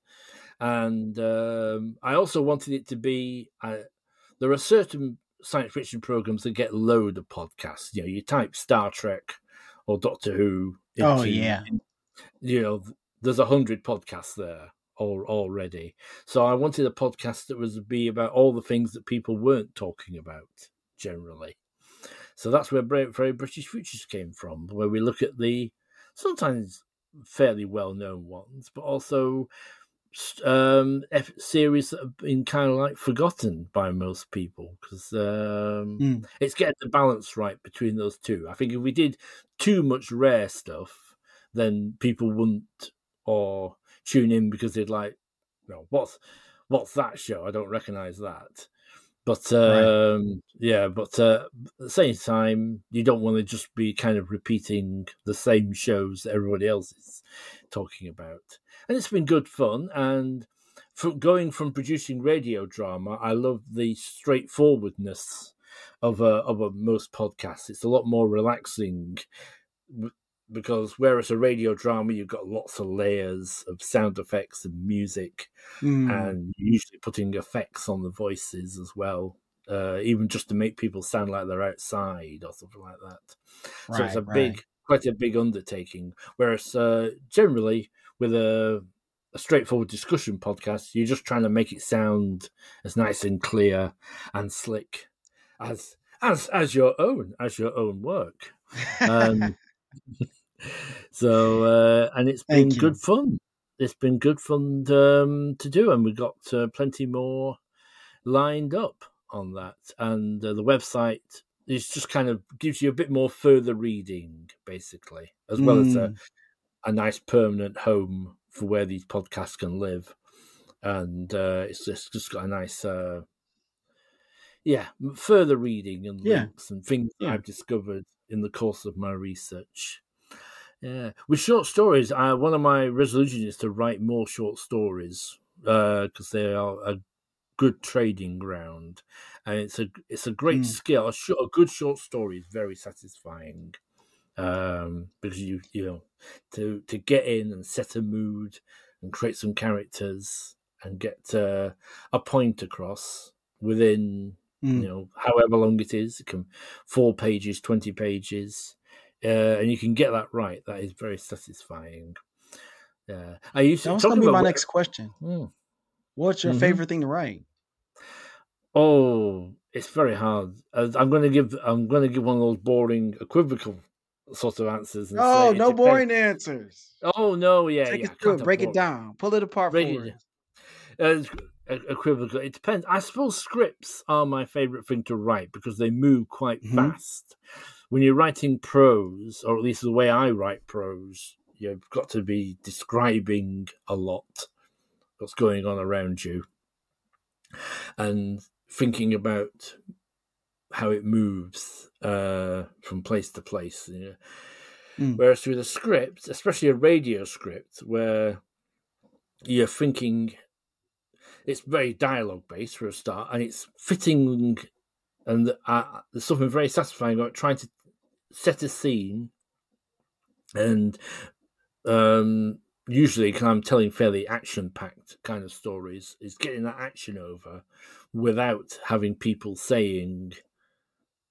and um, i also wanted it to be uh, there are certain science fiction programs that get load of podcasts you know you type star trek or doctor who oh yeah you know there's a hundred podcasts there already. So I wanted a podcast that was be about all the things that people weren't talking about generally. So that's where Very British Futures came from, where we look at the sometimes fairly well known ones, but also um, series that have been kind of like forgotten by most people because um, mm. it's getting the balance right between those two. I think if we did too much rare stuff, then people wouldn't or tune in because they'd like, you know, what's what's that show? I don't recognize that. But um, right. yeah, but uh, at the same time, you don't want to just be kind of repeating the same shows that everybody else is talking about. And it's been good fun. And from going from producing radio drama, I love the straightforwardness of a, of a, most podcasts. It's a lot more relaxing because whereas a radio drama you've got lots of layers of sound effects and music mm. and usually putting effects on the voices as well uh, even just to make people sound like they're outside or something like that right, so it's a right. big quite a big undertaking whereas uh, generally with a, a straightforward discussion podcast you're just trying to make it sound as nice and clear and slick as as as your own as your own work um, so uh, and it's been good fun. It's been good fun um, to do, and we've got uh, plenty more lined up on that. And uh, the website is just kind of gives you a bit more further reading, basically, as well mm. as a, mm. a nice permanent home for where these podcasts can live. And uh, it's just, just got a nice uh, yeah, further reading and links yeah. and things yeah. I've discovered in the course of my research. Yeah, with short stories, I, one of my resolutions is to write more short stories because uh, they are a good trading ground, and it's a it's a great mm. skill. A, short, a good short story is very satisfying um, because you you know to to get in and set a mood and create some characters and get uh, a point across within mm. you know however long it is. It can four pages, twenty pages uh, and you can get that right. That is very satisfying. Yeah, I used to. That's gonna be my next question. Hmm. What's your mm-hmm. favorite thing to write? Oh, it's very hard. I'm going to give. I'm going to give one of those boring, equivocal sort of answers. oh, no boring answers. Oh no, yeah, Take yeah. It through, break it down, pull it apart Break for it. Uh, equivocal. It depends. I suppose scripts are my favorite thing to write because they move quite mm-hmm. fast when you're writing prose, or at least the way I write prose, you've got to be describing a lot what's going on around you and thinking about how it moves uh, from place to place. You know? mm. Whereas with a script, especially a radio script, where you're thinking it's very dialogue based for a start, and it's fitting and I, there's something very satisfying about trying to set a scene and um, usually because I'm telling fairly action packed kind of stories, is getting that action over without having people saying,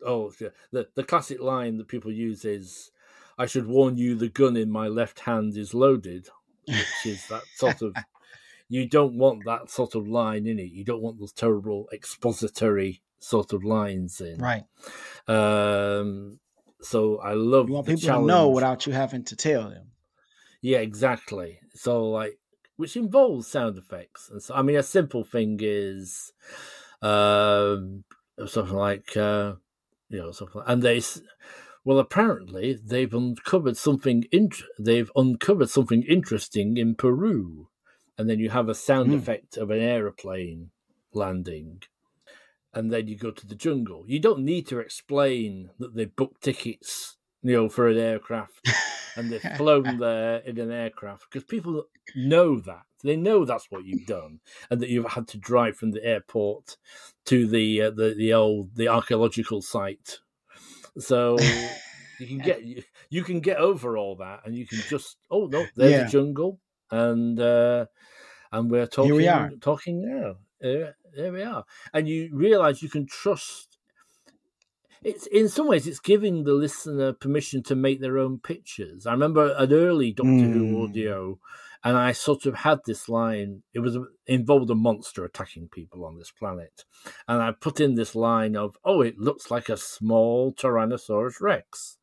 "Oh, the the classic line that people use is." I should warn you, the gun in my left hand is loaded, which is that sort of. you don't want that sort of line in it. You don't want those terrible expository sort of lines in. Right. Um, so I love. You want people challenge. to know without you having to tell them. Yeah, exactly. So like, which involves sound effects, and so I mean, a simple thing is, um, something like, uh, you know, something, like, and they, well, apparently they've uncovered something. They've uncovered something interesting in Peru, and then you have a sound mm. effect of an aeroplane landing and then you go to the jungle. You don't need to explain that they booked tickets, you know, for an aircraft and they've flown there in an aircraft because people know that they know that's what you've done and that you've had to drive from the airport to the uh, the the old the archaeological site so you can get you, you, can get over all that and you can just oh no there's yeah. the jungle and uh and we're talking Here we are. talking now there, there we are and you realize you can trust it's in some ways it's giving the listener permission to make their own pictures. I remember an early Doctor mm. Who audio, and I sort of had this line. It was involved a monster attacking people on this planet, and I put in this line of, "Oh, it looks like a small Tyrannosaurus Rex,"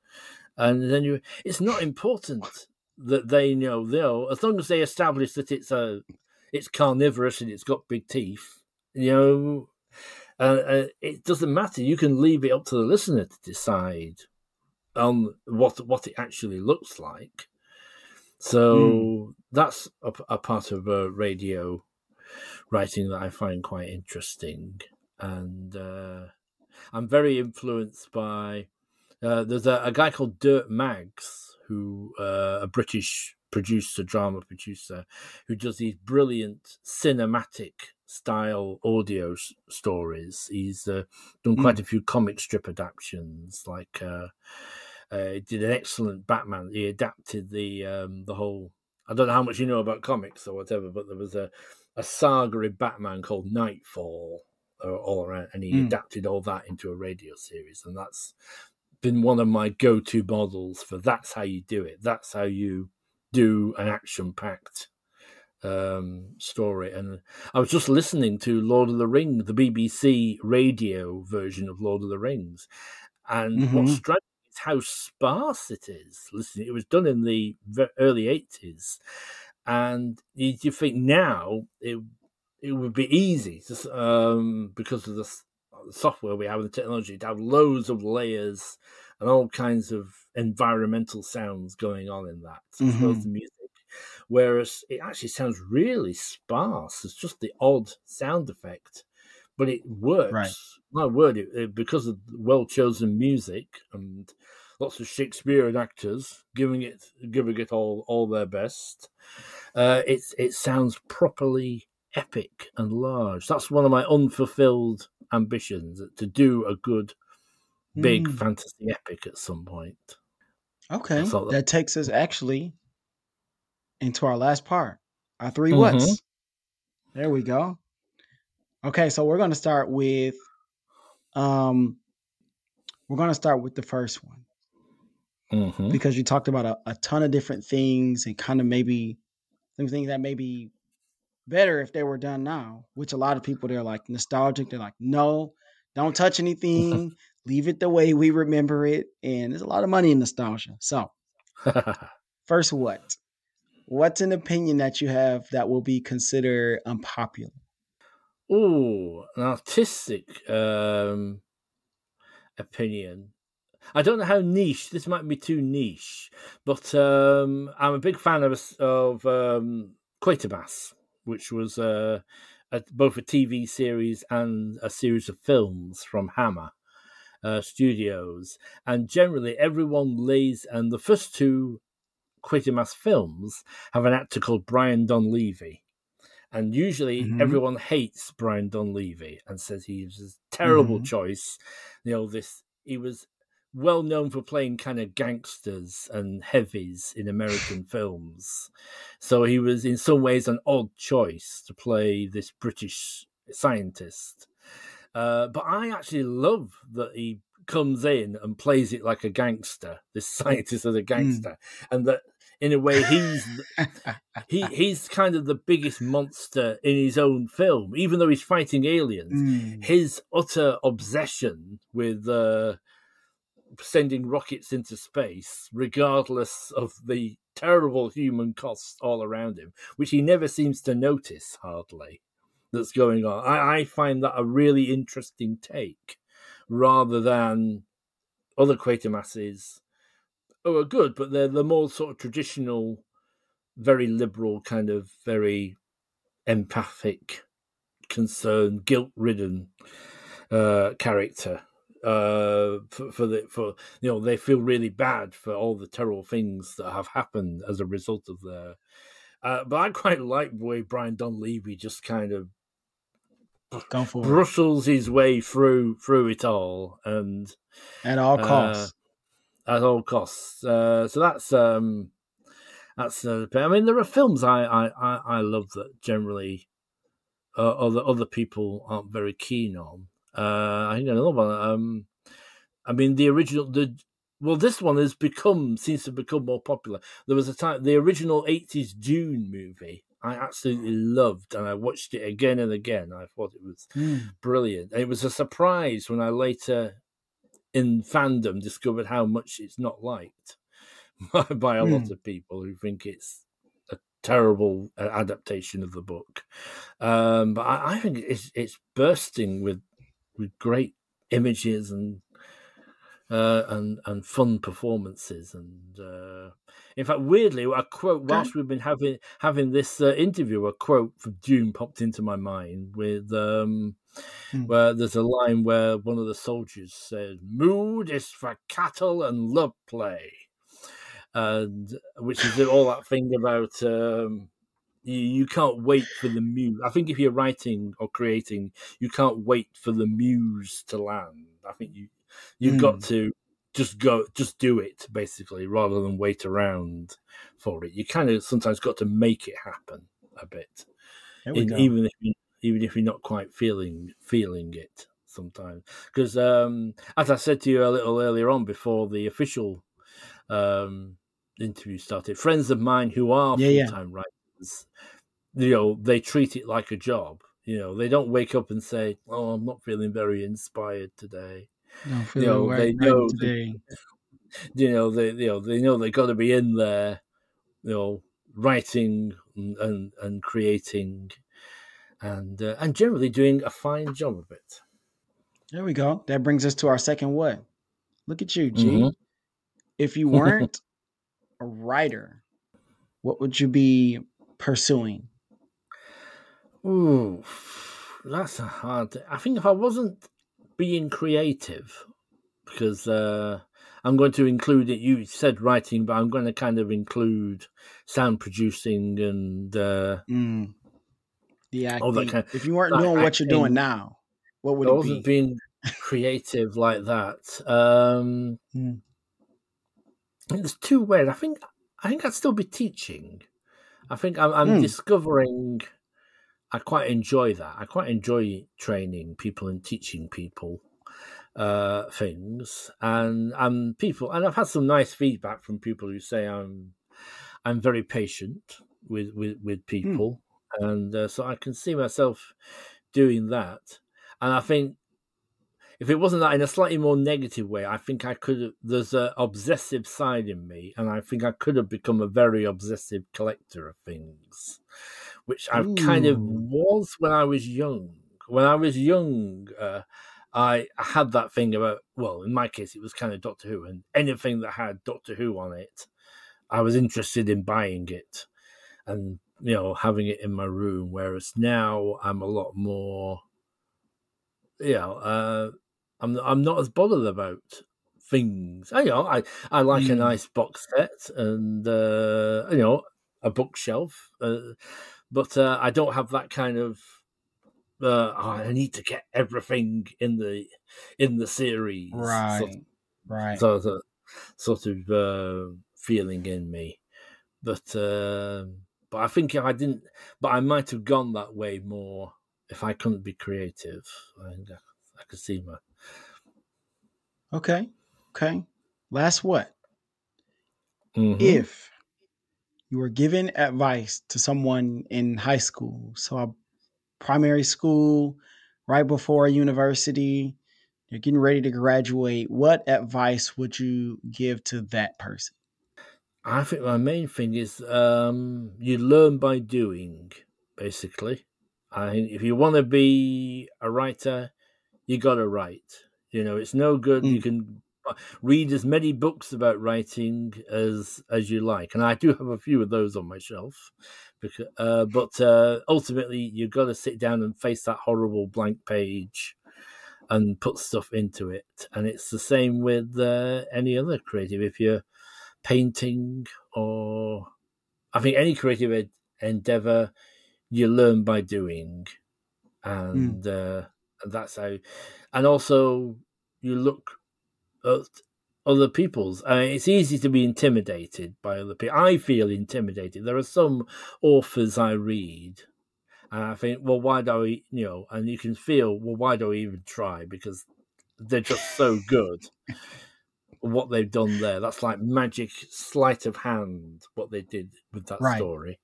and then you. It's not important that they know, know as long as they establish that it's a, it's carnivorous and it's got big teeth. You know, uh, uh, it doesn't matter. You can leave it up to the listener to decide on what what it actually looks like. So mm. that's a, a, part of uh, radio writing that I find quite interesting, and uh, I'm very influenced by. Uh, there's a, a, guy called Dirk Maggs, who uh, a British producer, drama producer, who does these brilliant cinematic style audio s- stories. He's uh, done quite mm. a few comic strip adaptations, like uh, uh, did an excellent Batman. He adapted the um, the whole. I don't know how much you know about comics or whatever, but there was a a saga in Batman called Knightfall, uh, all around, and he mm. adapted all that into a radio series, and that's been one of my go-to models for that's how you do it. That's how you do an action-packed um, story. And I was just listening to Lord of the Rings, the BBC radio version of Lord of the Rings, and mm-hmm. what struck me is how sparse it is. Listening, it was done in the early eighties, and you, you, think now it it would be easy to, um, because of the, the software we have and the technology to have loads of layers and all kinds of environmental sounds going on in that, as well as the music whereas it actually sounds really sparse. It's just the odd sound effect, but it works. Right. My word, it, it, because of well chosen music and lots of Shakespearean actors giving it giving it all all their best. Uh, it's it sounds properly epic and large. That's one of my unfulfilled ambitions to do a good big mm. fantasy epic at some point. Okay, that, that takes us actually into our last part. Our 3 mm-hmm. whats. There we go. Okay, so we're going to start with um we're going to start with the first one. Mm-hmm. Because you talked about a, a, ton of different things and kind of maybe some things that may be better if they were done now, which a lot of people they're like nostalgic. They're like, no, don't touch anything, leave it the way we remember it. And there's a lot of money in nostalgia. So, first, what? what's an opinion that you have that will be considered unpopular? Oh, an artistic um, opinion. I don't know how niche. This might be too niche, but um, I'm a big fan of of um, Quatermass, which was uh, a, both a TV series and a series of films from Hammer uh, Studios. And generally, everyone lays and the first two Quatermass films have an actor called Brian Donlevy. And usually Mhm. everyone hates Brian Donlevy and says he was a terrible Mhm. choice. You know, this he was well known for playing kind of gangsters and heavies in American films. So he was in some ways an odd choice to play this British scientist. Uh, but I actually love that he comes in and plays it like a gangster, this scientist as a gangster, and that in a way he's he he's kind of the biggest monster in his own film, even though he's fighting aliens. Mm. His utter obsession with uh, sending rockets into space, regardless of the terrible human costs all around him, which he never seems to notice hardly that's going on. I, I find that a really interesting take rather than other Quatermasses who are good, but they're the more sort of traditional, very liberal, kind of very empathic, concerned, guilt ridden uh, character. Uh, for, for the for you know they feel really bad for all the terrible things that have happened as a result of their. Uh, but I quite like the way Brian Donlevy just kind of Go for it. his way through through it all and At all uh, costs. at all costs. Uh, so that's um, that's. Uh, I mean, there are films I I, I, I love that generally uh, other other people aren't very keen on. Uh, I think another one. Um, I mean, the original the. Well, this one has become seems to have become more popular. There was a time the original '80s Dune movie. I absolutely loved, and I watched it again and again. I thought it was Mm. brilliant. It was a surprise when I later in fandom discovered how much it's not liked by a lot Hmm. of people who think it's a terrible uh, adaptation of the book. Um, but I, I think it's it's bursting with with great images and uh, and and fun performances and. Uh, in fact, weirdly, a quote whilst we've been having having this uh, interview, a quote from Dune popped into my mind with um, Hmm. where there's a line where one of the soldiers says, "Mood is for cattle and love play," and which is all that thing about um, you, you can't wait for the muse. I think if you're writing or creating, you can't wait for the muse to land. I think you you've got to just go, just do it basically, rather than wait around for it. You kind of sometimes got to make it happen a bit in, even if you, even if you're not quite feeling feeling it sometimes. Because um, as I said to you a little earlier on before the official um, interview started, friends of mine who are Yeah, yeah. full time writers, you know, they treat it like a job. You know, they don't wake up and say, "Oh, I'm not feeling very inspired today." No, you know, they know today. you know they you know they know they got to be in there you know writing and and, and creating and uh, and generally doing a fine job of it There we go. That brings us to our second what? Look at you, G. Mhm. If you weren't a writer, what would you be pursuing? Ooh, that's a hard. I think if I wasn't being creative, because uh, I'm going to include it. You said writing, but I'm going to kind of include sound producing and uh, Mm. The acting. All that kind- if you weren't doing what you're doing now, what would I it wasn't be? being creative like that. Um. I think there's two ways. I think I think I'd still be teaching. I think I'm, I'm Hmm. discovering. I quite enjoy that. I quite enjoy training people and teaching people uh, things, and and people. And I've had some nice feedback from people who say I'm I'm very patient with with with people, and uh, so I can see myself doing that. And I think if it wasn't that in a slightly more negative way, I think I could have. There's an obsessive side in me, and I think I could have become a very obsessive collector of things, which I kind of was when I was young. When I was young, uh, I had that thing about. Well, in my case, it was kind of Doctor Who, and anything that had Doctor Who on it, I was interested in buying it, and you know having it in my room. Whereas now, I'm a lot more. You know, uh, I'm I'm not as bothered about things. I you know I I like a Mm. nice box set and uh, you know a bookshelf, uh, but uh, I don't have that kind of. Uh, oh, I need to get everything in the in the series, right, sort, right, sort of sort of uh, feeling in me. But uh, but I think if I didn't, but I might have gone that way more if I couldn't be creative. I, I could see my. Okay, okay. Last what? Mhm. If you were given advice to someone in high school, so a primary school, right before university, you're getting ready to graduate, what advice would you give to that person? I think my main thing is um, you learn by doing, basically. I if you want to be a writer, you got to write. You know, it's no good. You Mm. can read as many books about writing as as you like, and I do have a few of those on my shelf. Because, uh, but uh, ultimately, you've got to sit down and face that horrible blank page and put stuff into it. And it's the same with uh, any other creative. If you're painting or I think any creative ed- endeavor, you learn by doing, and uh, and that's how. And also, you look other people's. Uh, it's easy to be intimidated by other people. I feel intimidated. There are some authors I read, and I think, well, why do I, you know? And you can feel, well, why do I even try? Because they're just so good. what they've done there. That's like magic sleight of hand, what they did with that Right. story.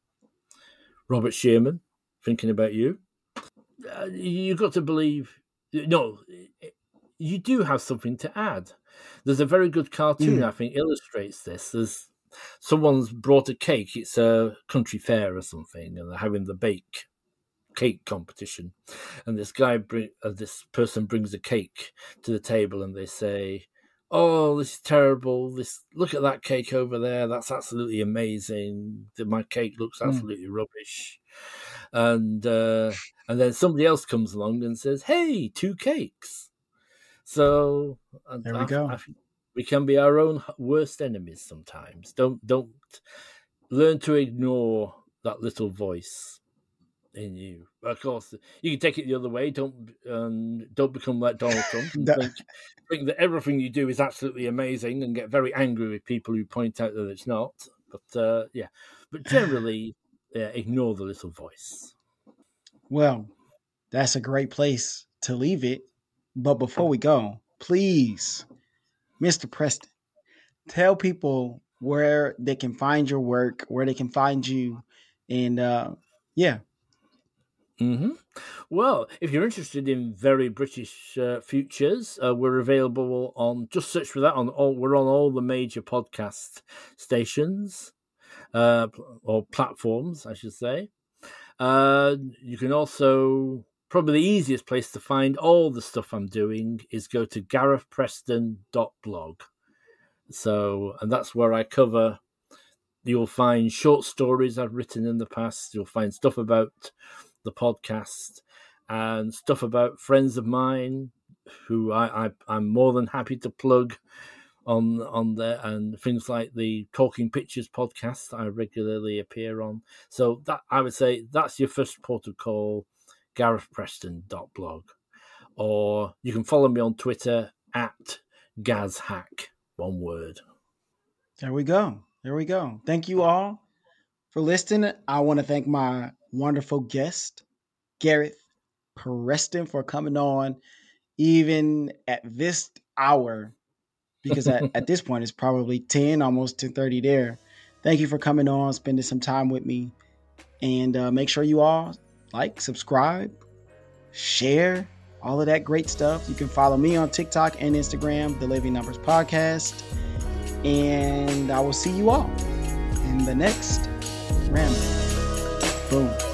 Robert Shearman, thinking about you. Uh, you've got to believe, no, you do have something to add. There's a very good cartoon, Mm. I think, illustrates this. There's someone's brought a cake. It's a country fair or something, and they're having the bake cake competition. And this guy, bring, uh, this person brings a cake to the table, and they say, "Oh, this is terrible! This look at that cake over there. That's absolutely amazing. My cake looks Mm. absolutely rubbish." And uh, and then somebody else comes along and says, "Hey, two cakes." So There we I- go. I think we can be our own worst enemies sometimes. Don't don't learn to ignore that little voice in you. Of course, you can take it the other way. Don't um, don't become like Donald Trump and That- think, think that everything you do is absolutely amazing and get very angry with people who point out that it's not. But uh, yeah, but generally, yeah, ignore the little voice. Well, that's a great place to leave it. But before we go, please, Mr. Preston, tell people where they can find your work, where they can find you, and uh, yeah, hmm Well, if you're interested in very British uh, futures, uh, we're available on just search for that on all. We're on all the major podcast stations uh, or platforms, I should say. Uh, you can also probably the easiest place to find all the stuff I'm doing is go to garethpreston.blog. So, and that's where I cover. You'll find short stories I've written in the past. You'll find stuff about the podcast and stuff about friends of mine who I, I I'm more than happy to plug on on there and things like the Talking Pictures podcast I regularly appear on. So that I would say that's your first port of call, GarethPreston.blog. Or you can follow me on Twitter at GazHack, one word. there we go. There we go. Thank you all for listening. I want to thank my wonderful guest, Gareth Preston, for coming on, even at this hour, because at, at this point it's probably 10, almost 10.30 there. Thank you for coming on, spending some time with me. And uh, make sure you all like, subscribe, share, all of that great stuff. You can follow me on TikTok and Instagram, The Living Numbers Podcast. And I will see you all in the next ramble. Boom.